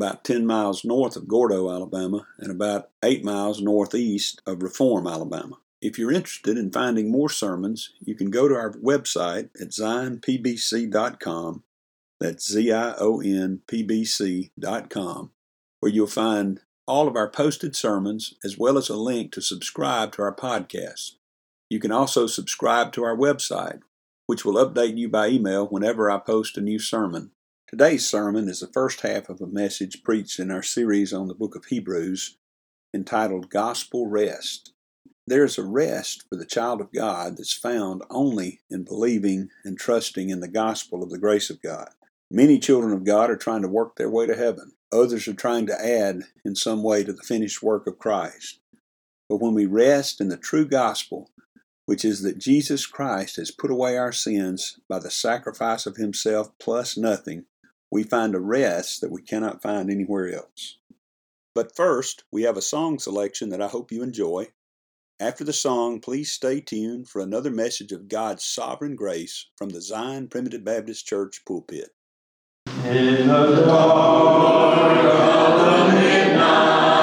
about 10 miles north of Gordo, Alabama, and about 8 miles northeast of Reform, Alabama. If you're interested in finding more sermons, you can go to our website at zionpbc.com. That's Z I O N P B C.com, where you'll find all of our posted sermons as well as a link to subscribe to our podcast. You can also subscribe to our website, which will update you by email whenever I post a new sermon. Today's sermon is the first half of a message preached in our series on the book of Hebrews entitled Gospel Rest. There is a rest for the child of God that's found only in believing and trusting in the gospel of the grace of God. Many children of God are trying to work their way to heaven. Others are trying to add in some way to the finished work of Christ. But when we rest in the true gospel, which is that Jesus Christ has put away our sins by the sacrifice of himself plus nothing, we find a rest that we cannot find anywhere else. But first, we have a song selection that I hope you enjoy. After the song, please stay tuned for another message of God's sovereign grace from the Zion Primitive Baptist Church pulpit. In the dark of the midnight.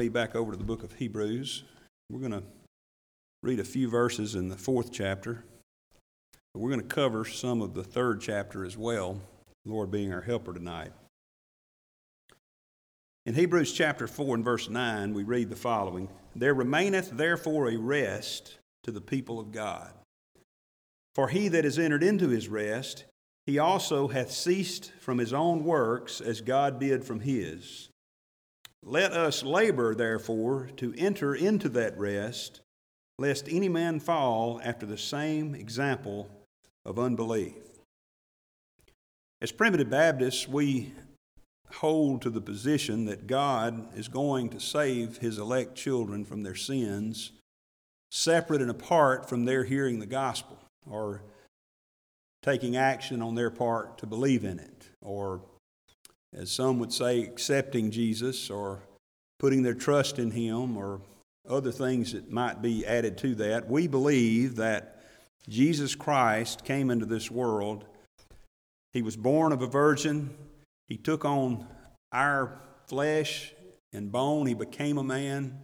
Me back over to the book of Hebrews. We're going to read a few verses in the fourth chapter. But we're going to cover some of the third chapter as well, Lord being our helper tonight. In Hebrews chapter 4 and verse 9, we read the following There remaineth therefore a rest to the people of God. For he that is entered into his rest, he also hath ceased from his own works as God did from his. Let us labor, therefore, to enter into that rest, lest any man fall after the same example of unbelief. As primitive Baptists, we hold to the position that God is going to save his elect children from their sins, separate and apart from their hearing the gospel or taking action on their part to believe in it, or as some would say, accepting Jesus or putting their trust in Him or other things that might be added to that. We believe that Jesus Christ came into this world. He was born of a virgin. He took on our flesh and bone. He became a man.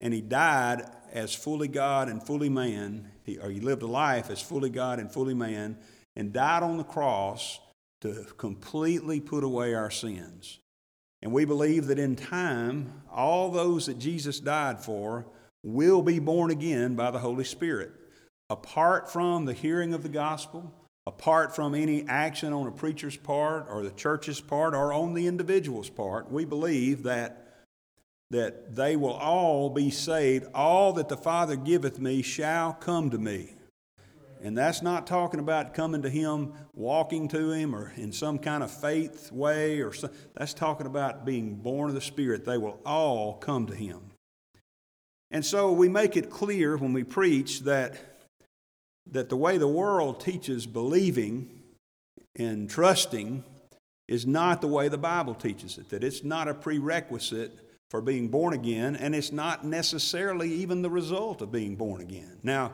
And he died as fully God and fully man. He, or he lived a life as fully God and fully man and died on the cross to completely put away our sins. And we believe that in time, all those that Jesus died for will be born again by the Holy Spirit. Apart from the hearing of the gospel, apart from any action on a preacher's part or the church's part or on the individual's part, we believe that, that they will all be saved. All that the Father giveth me shall come to me. And that's not talking about coming to Him, walking to Him, or in some kind of faith way, or some, that's talking about being born of the Spirit. They will all come to Him. And so we make it clear when we preach that, that the way the world teaches believing and trusting is not the way the Bible teaches it, that it's not a prerequisite for being born again, and it's not necessarily even the result of being born again. Now,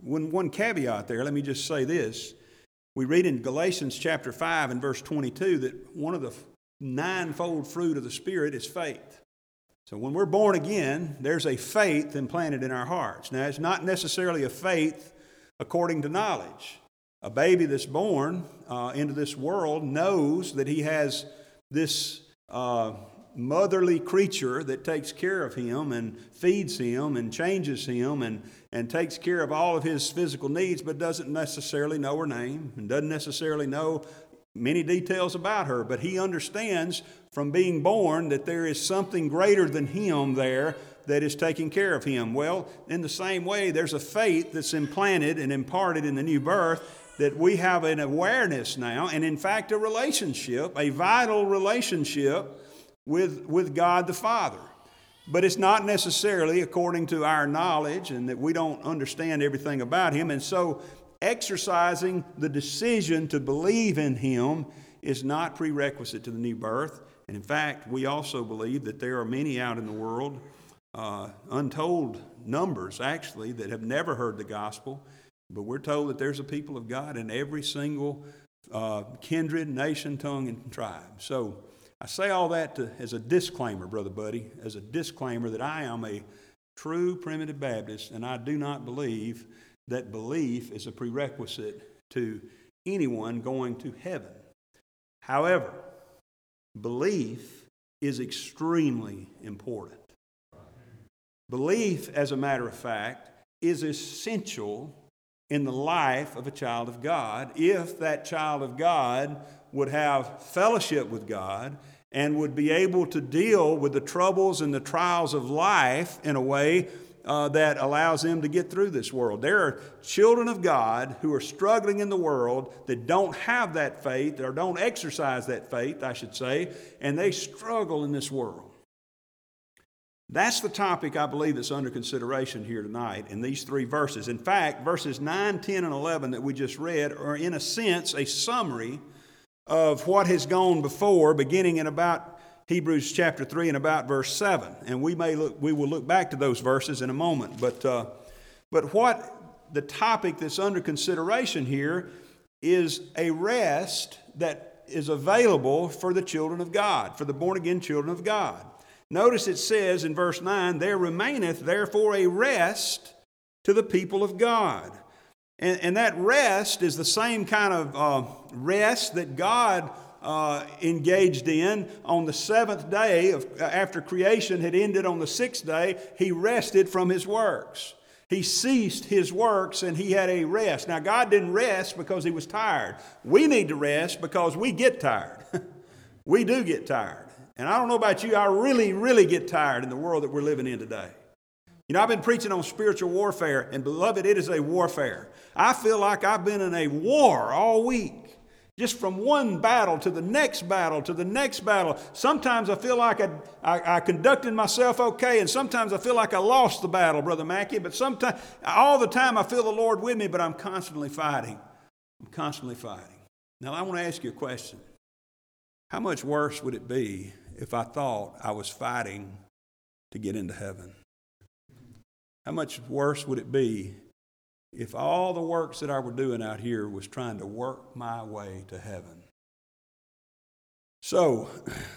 one, one caveat there, let me just say this. We read in Galatians chapter 5 and verse 22 that one of the ninefold fruit of the Spirit is faith. So when we're born again, there's a faith implanted in our hearts. Now, it's not necessarily a faith according to knowledge. A baby that's born uh, into this world knows that he has this uh, motherly creature that takes care of him and feeds him and changes him and, and takes care of all of his physical needs, but doesn't necessarily know her name and doesn't necessarily know many details about her. But he understands from being born that there is something greater than him there that is taking care of him. Well, in the same way, there's a faith that's implanted and imparted in the new birth that we have an awareness now, and in fact, a relationship, a vital relationship with, with God the Father. But it's not necessarily according to our knowledge and that we don't understand everything about Him. And so, exercising the decision to believe in Him is not prerequisite to the new birth. And in fact, we also believe that there are many out in the world, uh, untold numbers actually, that have never heard the gospel. But we're told that there's a people of God in every single uh, kindred, nation, tongue, and tribe. So, I say all that to, as a disclaimer, Brother Buddy, as a disclaimer that I am a true primitive Baptist and I do not believe that belief is a prerequisite to anyone going to heaven. However, belief is extremely important. Belief, as a matter of fact, is essential in the life of a child of God if that child of God would have fellowship with God and would be able to deal with the troubles and the trials of life in a way uh, that allows them to get through this world. There are children of God who are struggling in the world that don't have that faith or don't exercise that faith, I should say, and they struggle in this world. That's the topic I believe that's under consideration here tonight in these three verses. In fact, verses 9, 10, and 11 that we just read are, in a sense, a summary of what has gone before, beginning in about Hebrews chapter 3 and about verse 7. And we, may look, we will look back to those verses in a moment. But, uh, but what the topic that's under consideration here is a rest that is available for the children of God, for the born again children of God. Notice it says in verse 9, There remaineth therefore a rest to the people of God. And, and that rest is the same kind of uh, rest that God uh, engaged in on the seventh day of, after creation had ended on the sixth day. He rested from his works. He ceased his works and he had a rest. Now, God didn't rest because he was tired. We need to rest because we get tired. we do get tired. And I don't know about you, I really, really get tired in the world that we're living in today. You know, I've been preaching on spiritual warfare, and beloved, it is a warfare. I feel like I've been in a war all week. Just from one battle to the next battle to the next battle. Sometimes I feel like I, I, I, conducted myself okay, and sometimes I feel like I lost the battle, Brother Mackey. But sometimes, all the time, I feel the Lord with me, but I'm constantly fighting. I'm constantly fighting. Now, I want to ask you a question. How much worse would it be if I thought I was fighting to get into heaven? How much worse would it be if all the works that I were doing out here was trying to work my way to heaven? So,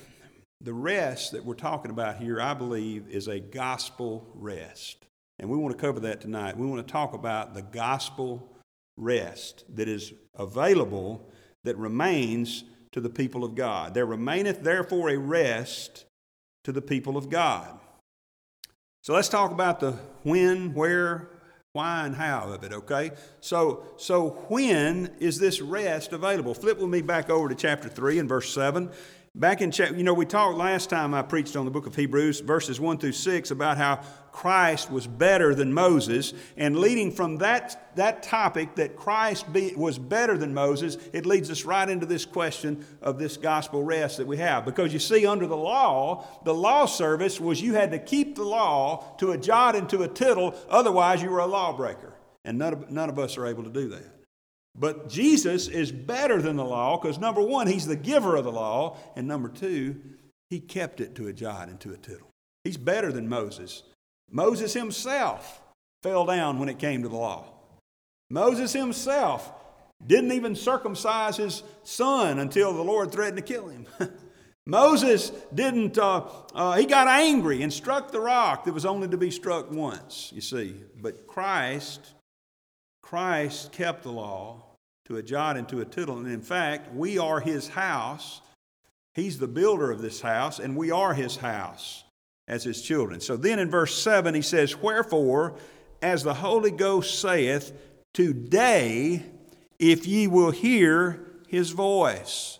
the rest that we're talking about here, I believe, is a gospel rest. And we want to cover that tonight. We want to talk about the gospel rest that is available, that remains to the people of God. There remaineth therefore a rest to the people of God. So let's talk about the when, where, why, and how of it, okay? So, so when is this rest available? Flip with me back over to chapter 3 and verse 7. Back in chapter, you know, we talked last time I preached on the book of Hebrews, verses 1 through 6, about how Christ was better than Moses. And leading from that, that topic that Christ be, was better than Moses, it leads us right into this question of this gospel rest that we have. Because you see, under the law, the law service was you had to keep the law to a jot and to a tittle, otherwise, you were a lawbreaker. And none of, none of us are able to do that. But Jesus is better than the law because number one, he's the giver of the law, and number two, he kept it to a jot and to a tittle. He's better than Moses. Moses himself fell down when it came to the law. Moses himself didn't even circumcise his son until the Lord threatened to kill him. Moses didn't, uh, uh, he got angry and struck the rock that was only to be struck once, you see. But Christ, Christ kept the law to a jot and to a tittle. And in fact, we are his house. He's the builder of this house, and we are his house as his children. So then in verse 7, he says, Wherefore, as the Holy Ghost saith, Today, if ye will hear his voice.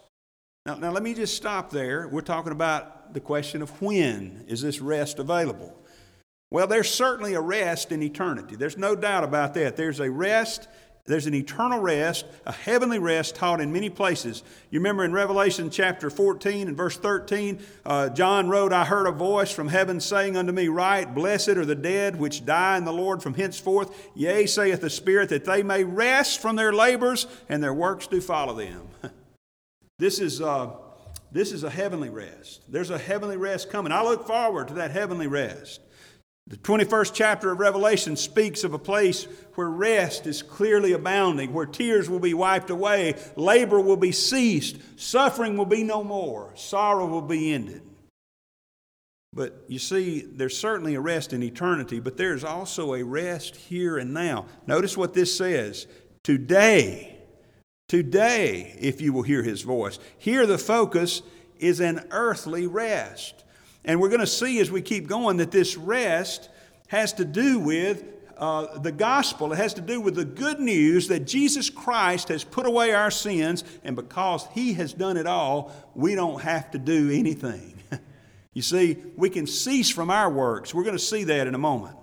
Now, now let me just stop there. We're talking about the question of when is this rest available? Well, there's certainly a rest in eternity. There's no doubt about that. There's a rest there's an eternal rest, a heavenly rest taught in many places. You remember in Revelation chapter 14 and verse 13, uh, John wrote, I heard a voice from heaven saying unto me, Write, blessed are the dead which die in the Lord from henceforth. Yea, saith the Spirit, that they may rest from their labors, and their works do follow them. this is. Uh, this is a heavenly rest. There's a heavenly rest coming. I look forward to that heavenly rest. The 21st chapter of Revelation speaks of a place where rest is clearly abounding, where tears will be wiped away, labor will be ceased, suffering will be no more, sorrow will be ended. But you see, there's certainly a rest in eternity, but there's also a rest here and now. Notice what this says Today, today, if you will hear his voice. Here, the focus is an earthly rest. And we're going to see as we keep going that this rest has to do with uh, the gospel. It has to do with the good news that Jesus Christ has put away our sins, and because He has done it all, we don't have to do anything. you see, we can cease from our works. We're going to see that in a moment.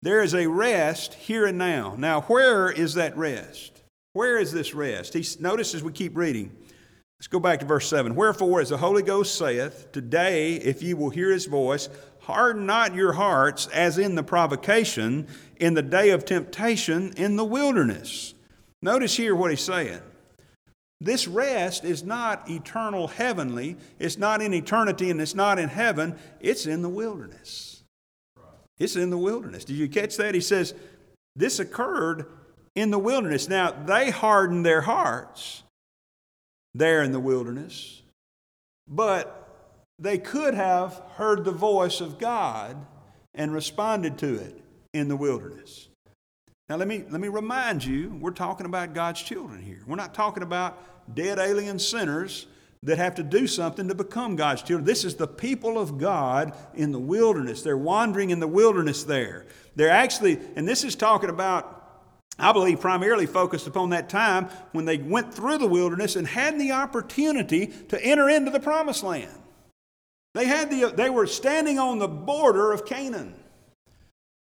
There is a rest here and now. Now, where is that rest? Where is this rest? He, notice as we keep reading. Let's go back to verse 7. Wherefore, as the Holy Ghost saith, Today, if ye will hear his voice, harden not your hearts as in the provocation, in the day of temptation in the wilderness. Notice here what he's saying. This rest is not eternal heavenly, it's not in eternity, and it's not in heaven, it's in the wilderness. It's in the wilderness. Did you catch that? He says, This occurred in the wilderness. Now, they hardened their hearts there in the wilderness. But they could have heard the voice of God and responded to it in the wilderness. Now, let me, let me remind you, we're talking about God's children here. We're not talking about dead alien sinners that have to do something to become God's children. This is the people of God in the wilderness. They're wandering in the wilderness there. They're actually, and this is talking about I believe primarily focused upon that time when they went through the wilderness and had the opportunity to enter into the promised land. They, had the, they were standing on the border of Canaan.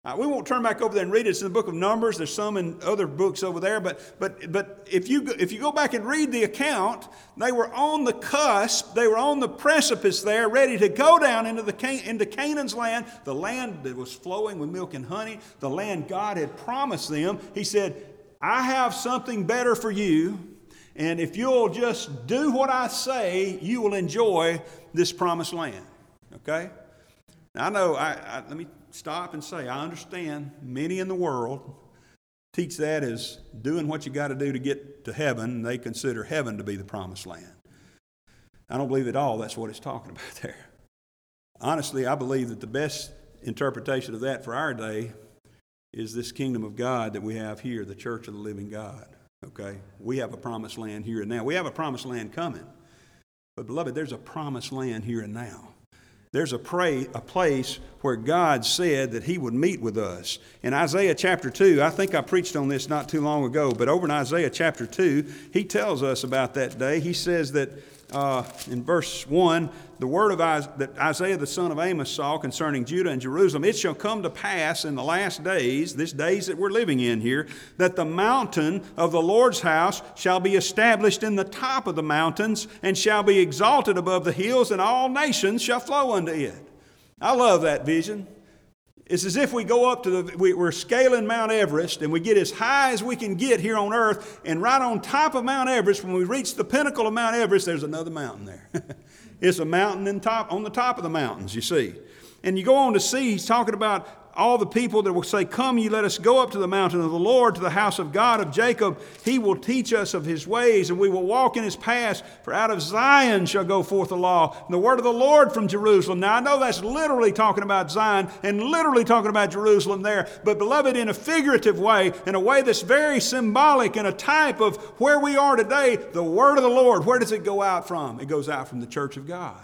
Uh, we won't turn back over there and read it. It's in the book of Numbers. There's some in other books over there. But, but, but if, you, if you go back and read the account, they were on the cusp, they were on the precipice there, ready to go down into, the, into Canaan's land, the land that was flowing with milk and honey, the land God had promised them. He said, I have something better for you. And if you'll just do what I say, you will enjoy this promised land. Okay? Now, I know, I, I let me stop and say, I understand many in the world teach that as doing what you got to do to get to heaven. They consider heaven to be the promised land. I don't believe at all that's what it's talking about there. Honestly, I believe that the best interpretation of that for our day is this kingdom of God that we have here, the church of the living God. Okay? We have a promised land here and now. We have a promised land coming. But, beloved, there's a promised land here and now. There's a, pray, a place where God said that He would meet with us. In Isaiah chapter 2, I think I preached on this not too long ago, but over in Isaiah chapter 2, He tells us about that day. He says that uh, in verse 1, the word of Isaiah, that Isaiah the son of Amos saw concerning Judah and Jerusalem, it shall come to pass in the last days, these days that we're living in here, that the mountain of the Lord's house shall be established in the top of the mountains and shall be exalted above the hills, and all nations shall flow unto it. I love that vision. It's as if we go up to the, we, are scaling Mount Everest and we get as high as we can get here on earth. And right on top of Mount Everest, when we reach the pinnacle of Mount Everest, there's another mountain there. it's a mountain in top, on the top of the mountains, you see. And you go on to see, he's talking about all the people that will say, Come, ye, let us go up to the mountain of the Lord, to the house of God of Jacob. He will teach us of his ways, and we will walk in his paths. For out of Zion shall go forth the law, and the word of the Lord from Jerusalem. Now, I know that's literally talking about Zion and literally talking about Jerusalem there, but beloved, in a figurative way, in a way that's very symbolic and a type of where we are today, the word of the Lord, where does it go out from? It goes out from the church of God.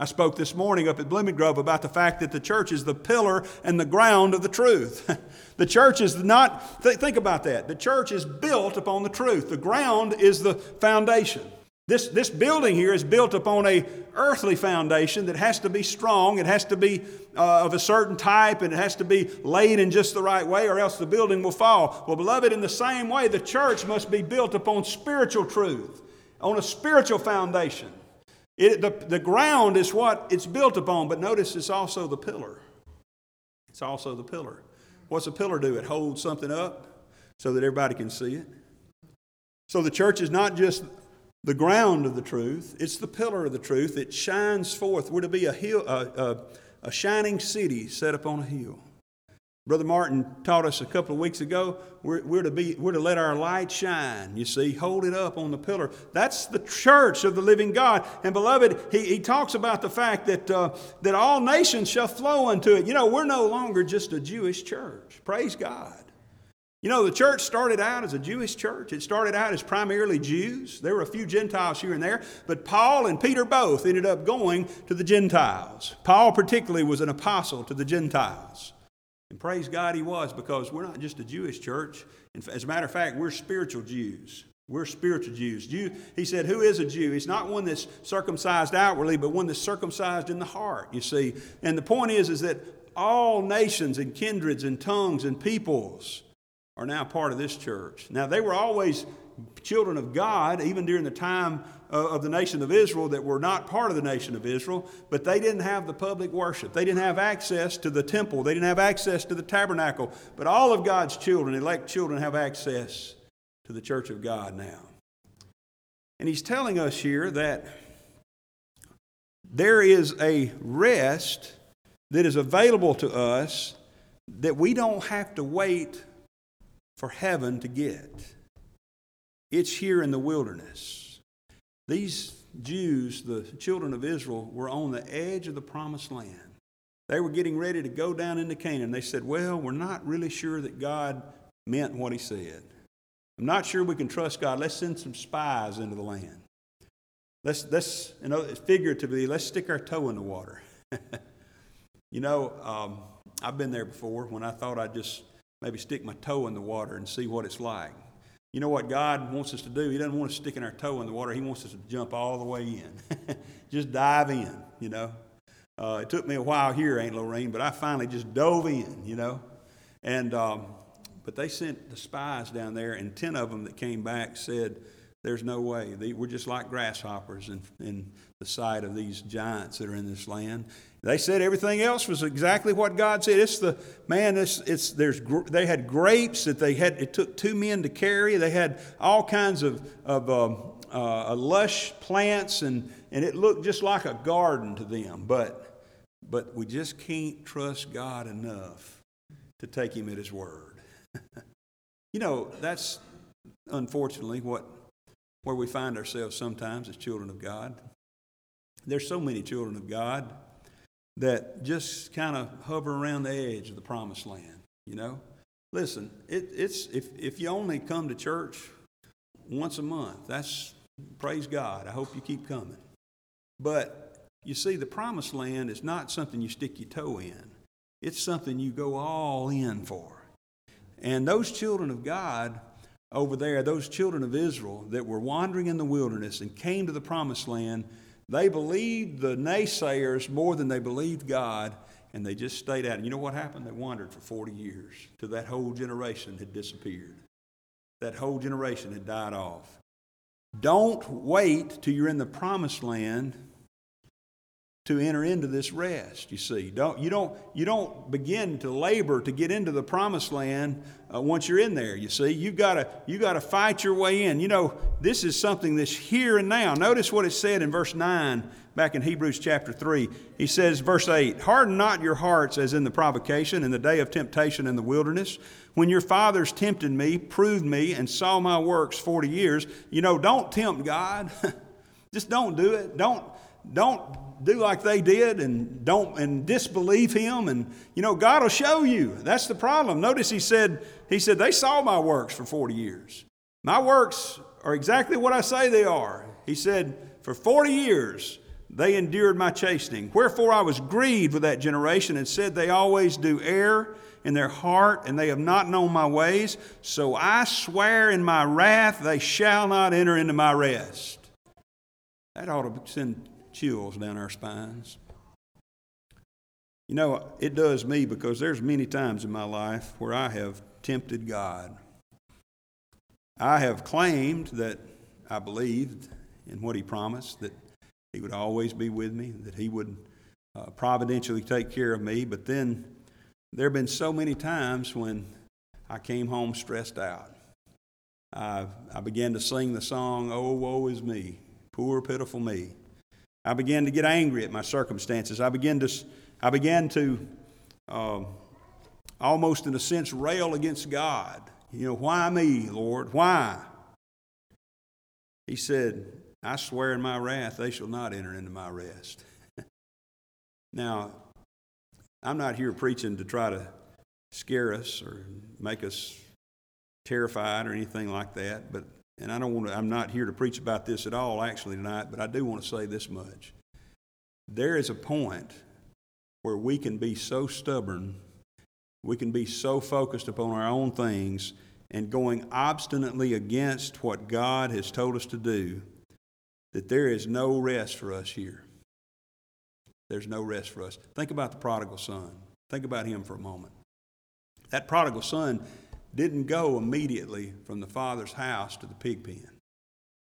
I spoke this morning up at Blooming Grove about the fact that the church is the pillar and the ground of the truth. the church is not, th- think about that. The church is built upon the truth. The ground is the foundation. This, this building here is built upon a earthly foundation that has to be strong. It has to be uh, of a certain type and it has to be laid in just the right way or else the building will fall. Well, beloved, in the same way, the church must be built upon spiritual truth, on a spiritual foundation. It, the, the ground is what it's built upon, but notice it's also the pillar. It's also the pillar. What's a pillar do? It holds something up so that everybody can see it. So the church is not just the ground of the truth, it's the pillar of the truth. It shines forth. We're to be a, hill, a, a, a shining city set upon a hill. Brother Martin taught us a couple of weeks ago, we're, we're, to be, we're to let our light shine. You see, hold it up on the pillar. That's the church of the living God. And beloved, he, he talks about the fact that, uh, that all nations shall flow unto it. You know, we're no longer just a Jewish church. Praise God. You know, the church started out as a Jewish church. It started out as primarily Jews. There were a few Gentiles here and there, but Paul and Peter both ended up going to the Gentiles. Paul, particularly, was an apostle to the Gentiles. And praise God he was because we're not just a Jewish church. As a matter of fact, we're spiritual Jews. We're spiritual Jews. Jew, he said, Who is a Jew? He's not one that's circumcised outwardly, but one that's circumcised in the heart, you see. And the point is, is that all nations and kindreds and tongues and peoples are now part of this church. Now, they were always children of God, even during the time uh, of the nation of Israel that were not part of the nation of Israel, but they didn't have the public worship. They didn't have access to the temple. They didn't have access to the tabernacle. But all of God's children, elect children, have access to the church of God now. And he's telling us here that there is a rest that is available to us that we don't have to wait for heaven to get. It's here in the wilderness. These Jews, the children of Israel, were on the edge of the promised land. They were getting ready to go down into Canaan. They said, Well, we're not really sure that God meant what he said. I'm not sure we can trust God. Let's send some spies into the land. Let's, let's you know, figuratively, let's stick our toe in the water. you know, um, I've been there before when I thought I'd just maybe stick my toe in the water and see what it's like. You know what God wants us to do? He doesn't want us sticking our toe in the water. He wants us to jump all the way in. just dive in, you know. Uh, it took me a while here, Aunt Lorraine, but I finally just dove in, you know. And um, but they sent the spies down there, and ten of them that came back said, "There's no way. They, we're just like grasshoppers in, in the sight of these giants that are in this land." They said everything else was exactly what God said. It's the man. It's, it's there's they had grapes that they had. It took two men to carry. They had all kinds of of um, uh, lush plants, and and it looked just like a garden to them. But but we just can't trust God enough to take Him at His word. you know, that's unfortunately what where we find ourselves sometimes as children of God. There's so many children of God that just kind of hover around the edge of the promised land, you know? Listen, it, it's if, if you only come to church once a month, that's praise God. I hope you keep coming. But you see, the promised land is not something you stick your toe in, it's something you go all in for. And those children of God over there, those children of Israel that were wandering in the wilderness and came to the promised land, they believed the naysayers more than they believed God, and they just stayed out. And you know what happened? They wandered for 40 years till that whole generation had disappeared. That whole generation had died off. Don't wait till you're in the promised land to enter into this rest you see. Don't you don't you don't begin to labor to get into the promised land uh, once you're in there you see. You've got to you got to fight your way in. You know this is something that's here and now. Notice what it said in verse 9 back in hebrews chapter 3 he says verse 8 harden not your hearts as in the provocation in the day of temptation in the wilderness. When your fathers tempted me proved me and saw my works 40 years. You know don't tempt god. Just don't do it. Don't don't do like they did and don't and disbelieve him. And you know god will show you. That's the problem. Notice he said he said they saw my works for 40 years. My works are exactly what i say they are. He said for 40 years they endured my chastening. Wherefore i was grieved with that generation and said they always do err in their heart and they have not known my ways. So i swear in my wrath they shall not enter into my rest. That ought to send chills down our spines. You know, it does me because there's many times in my life where I have tempted God. I have claimed that I believed in what He promised, that He would always be with me, that He would uh, providentially take care of me. But then there have been so many times when I came home stressed out. I, I began to sing the song, Oh, woe is me, poor, pitiful me. I began to get angry at my circumstances. I began to, I began to um, almost, in a sense, rail against God. You know, why me, Lord? Why? He said, I swear in my wrath, they shall not enter into my rest. now, I'm not here preaching to try to scare us or make us terrified or anything like that, but and I don't want to, I'm not here to preach about this at all actually tonight, but I do want to say this much. There is a point where we can be so stubborn, we can be so focused upon our own things and going obstinately against what God has told us to do that there is no rest for us here. There's no rest for us. Think about the prodigal son. Think about him for a moment. That prodigal son didn't go immediately from the father's house to the pig pen.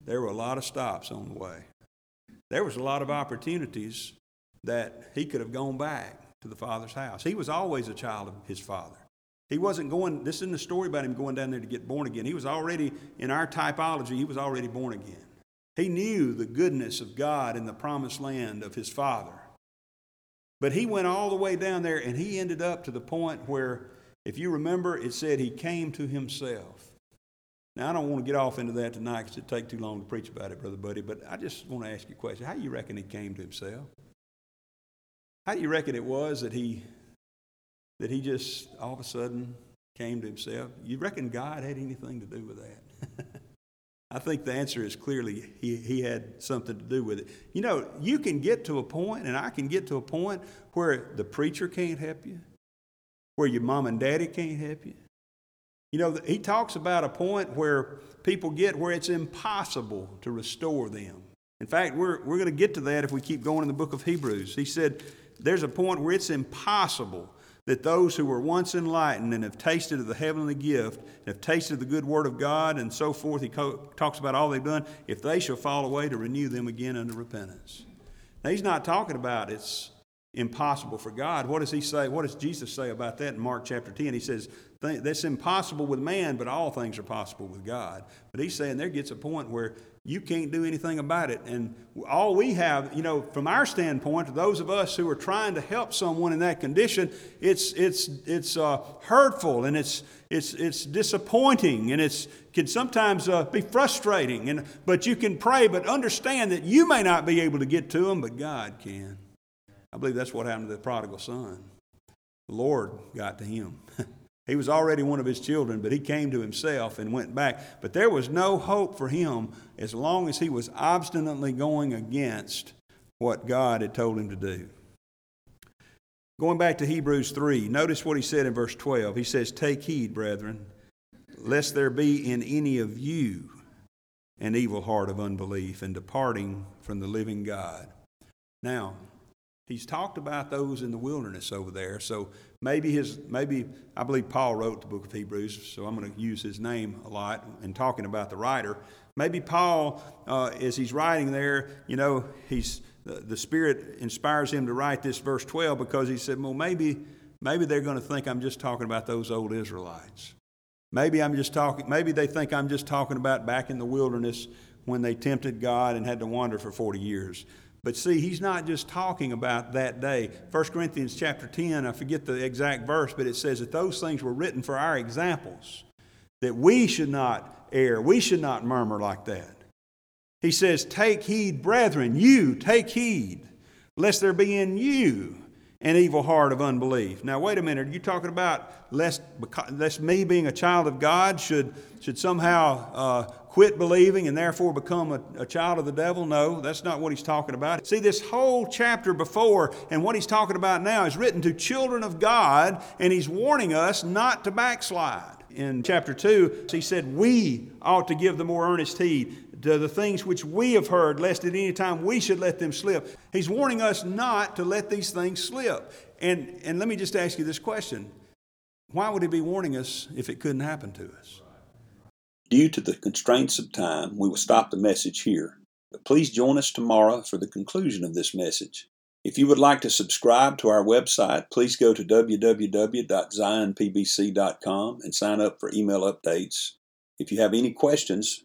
There were a lot of stops on the way. There was a lot of opportunities that he could have gone back to the father's house. He was always a child of his father. He wasn't going, this isn't a story about him going down there to get born again. He was already, in our typology, he was already born again. He knew the goodness of God in the promised land of his father. But he went all the way down there and he ended up to the point where if you remember, it said he came to himself. Now, I don't want to get off into that tonight because it'd take too long to preach about it, Brother Buddy, but I just want to ask you a question. How do you reckon he came to himself? How do you reckon it was that he that he just all of a sudden came to himself? You reckon God had anything to do with that? I think the answer is clearly he, he had something to do with it. You know, you can get to a point, and I can get to a point where the preacher can't help you, where your mom and daddy can't help you, you know, he talks about a point where people get where it's impossible to restore them. In fact, we're, we're going to get to that if we keep going in the book of Hebrews. He said there's a point where it's impossible that those who were once enlightened and have tasted of the heavenly gift, have tasted the good word of God, and so forth, he co- talks about all they've done, if they shall fall away, to renew them again unto repentance. Now, he's not talking about it's impossible for God. What does he say? What does Jesus say about that in Mark chapter 10? He says, that's impossible with man, but all things are possible with God. But he's saying there gets a point where you can't do anything about it. And all we have, you know, from our standpoint, those of us who are trying to help someone in that condition, it's, it's, it's uh, hurtful and it's, it's, it's disappointing and it can sometimes uh, be frustrating. And, but you can pray, but understand that you may not be able to get to them, but God can. I believe that's what happened to the prodigal son. The Lord got to him. he was already one of his children, but he came to himself and went back. But there was no hope for him as long as he was obstinately going against what God had told him to do. Going back to Hebrews 3, notice what he said in verse 12. He says, Take heed, brethren, lest there be in any of you an evil heart of unbelief and departing from the living God. Now, He's talked about those in the wilderness over there. So maybe his, maybe I believe Paul wrote the book of Hebrews. So I'm going to use his name a lot in talking about the writer. Maybe Paul, uh, as he's writing there, you know, he's the, the Spirit inspires him to write this verse 12 because he said, well, maybe maybe they're going to think I'm just talking about those old Israelites. Maybe I'm just talking. Maybe they think I'm just talking about back in the wilderness when they tempted God and had to wander for 40 years. But see, he's not just talking about that day. 1 Corinthians chapter 10, I forget the exact verse, but it says that those things were written for our examples, that we should not err, we should not murmur like that. He says, Take heed, brethren, you take heed, lest there be in you an evil heart of unbelief. Now, wait a minute. Are you talking about lest, lest me being a child of God should, should somehow uh, quit believing and therefore become a, a, child of the devil? No, that's not what he's talking about. See, this whole chapter before and what he's talking about now is written to children of God, and he's warning us not to backslide. In chapter 2, he said, We ought to give the more earnest heed to the things which we have heard, lest at any time we should let them slip. He's warning us not to let these things slip. And, and let me just ask you this question Why would he be warning us if it couldn't happen to us? Due to the constraints of time, we will stop the message here. But please join us tomorrow for the conclusion of this message. If you would like to subscribe to our website, please go to www.zionpbc.com and sign up for email updates. If you have any questions,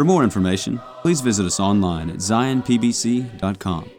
For more information, please visit us online at zionpbc.com.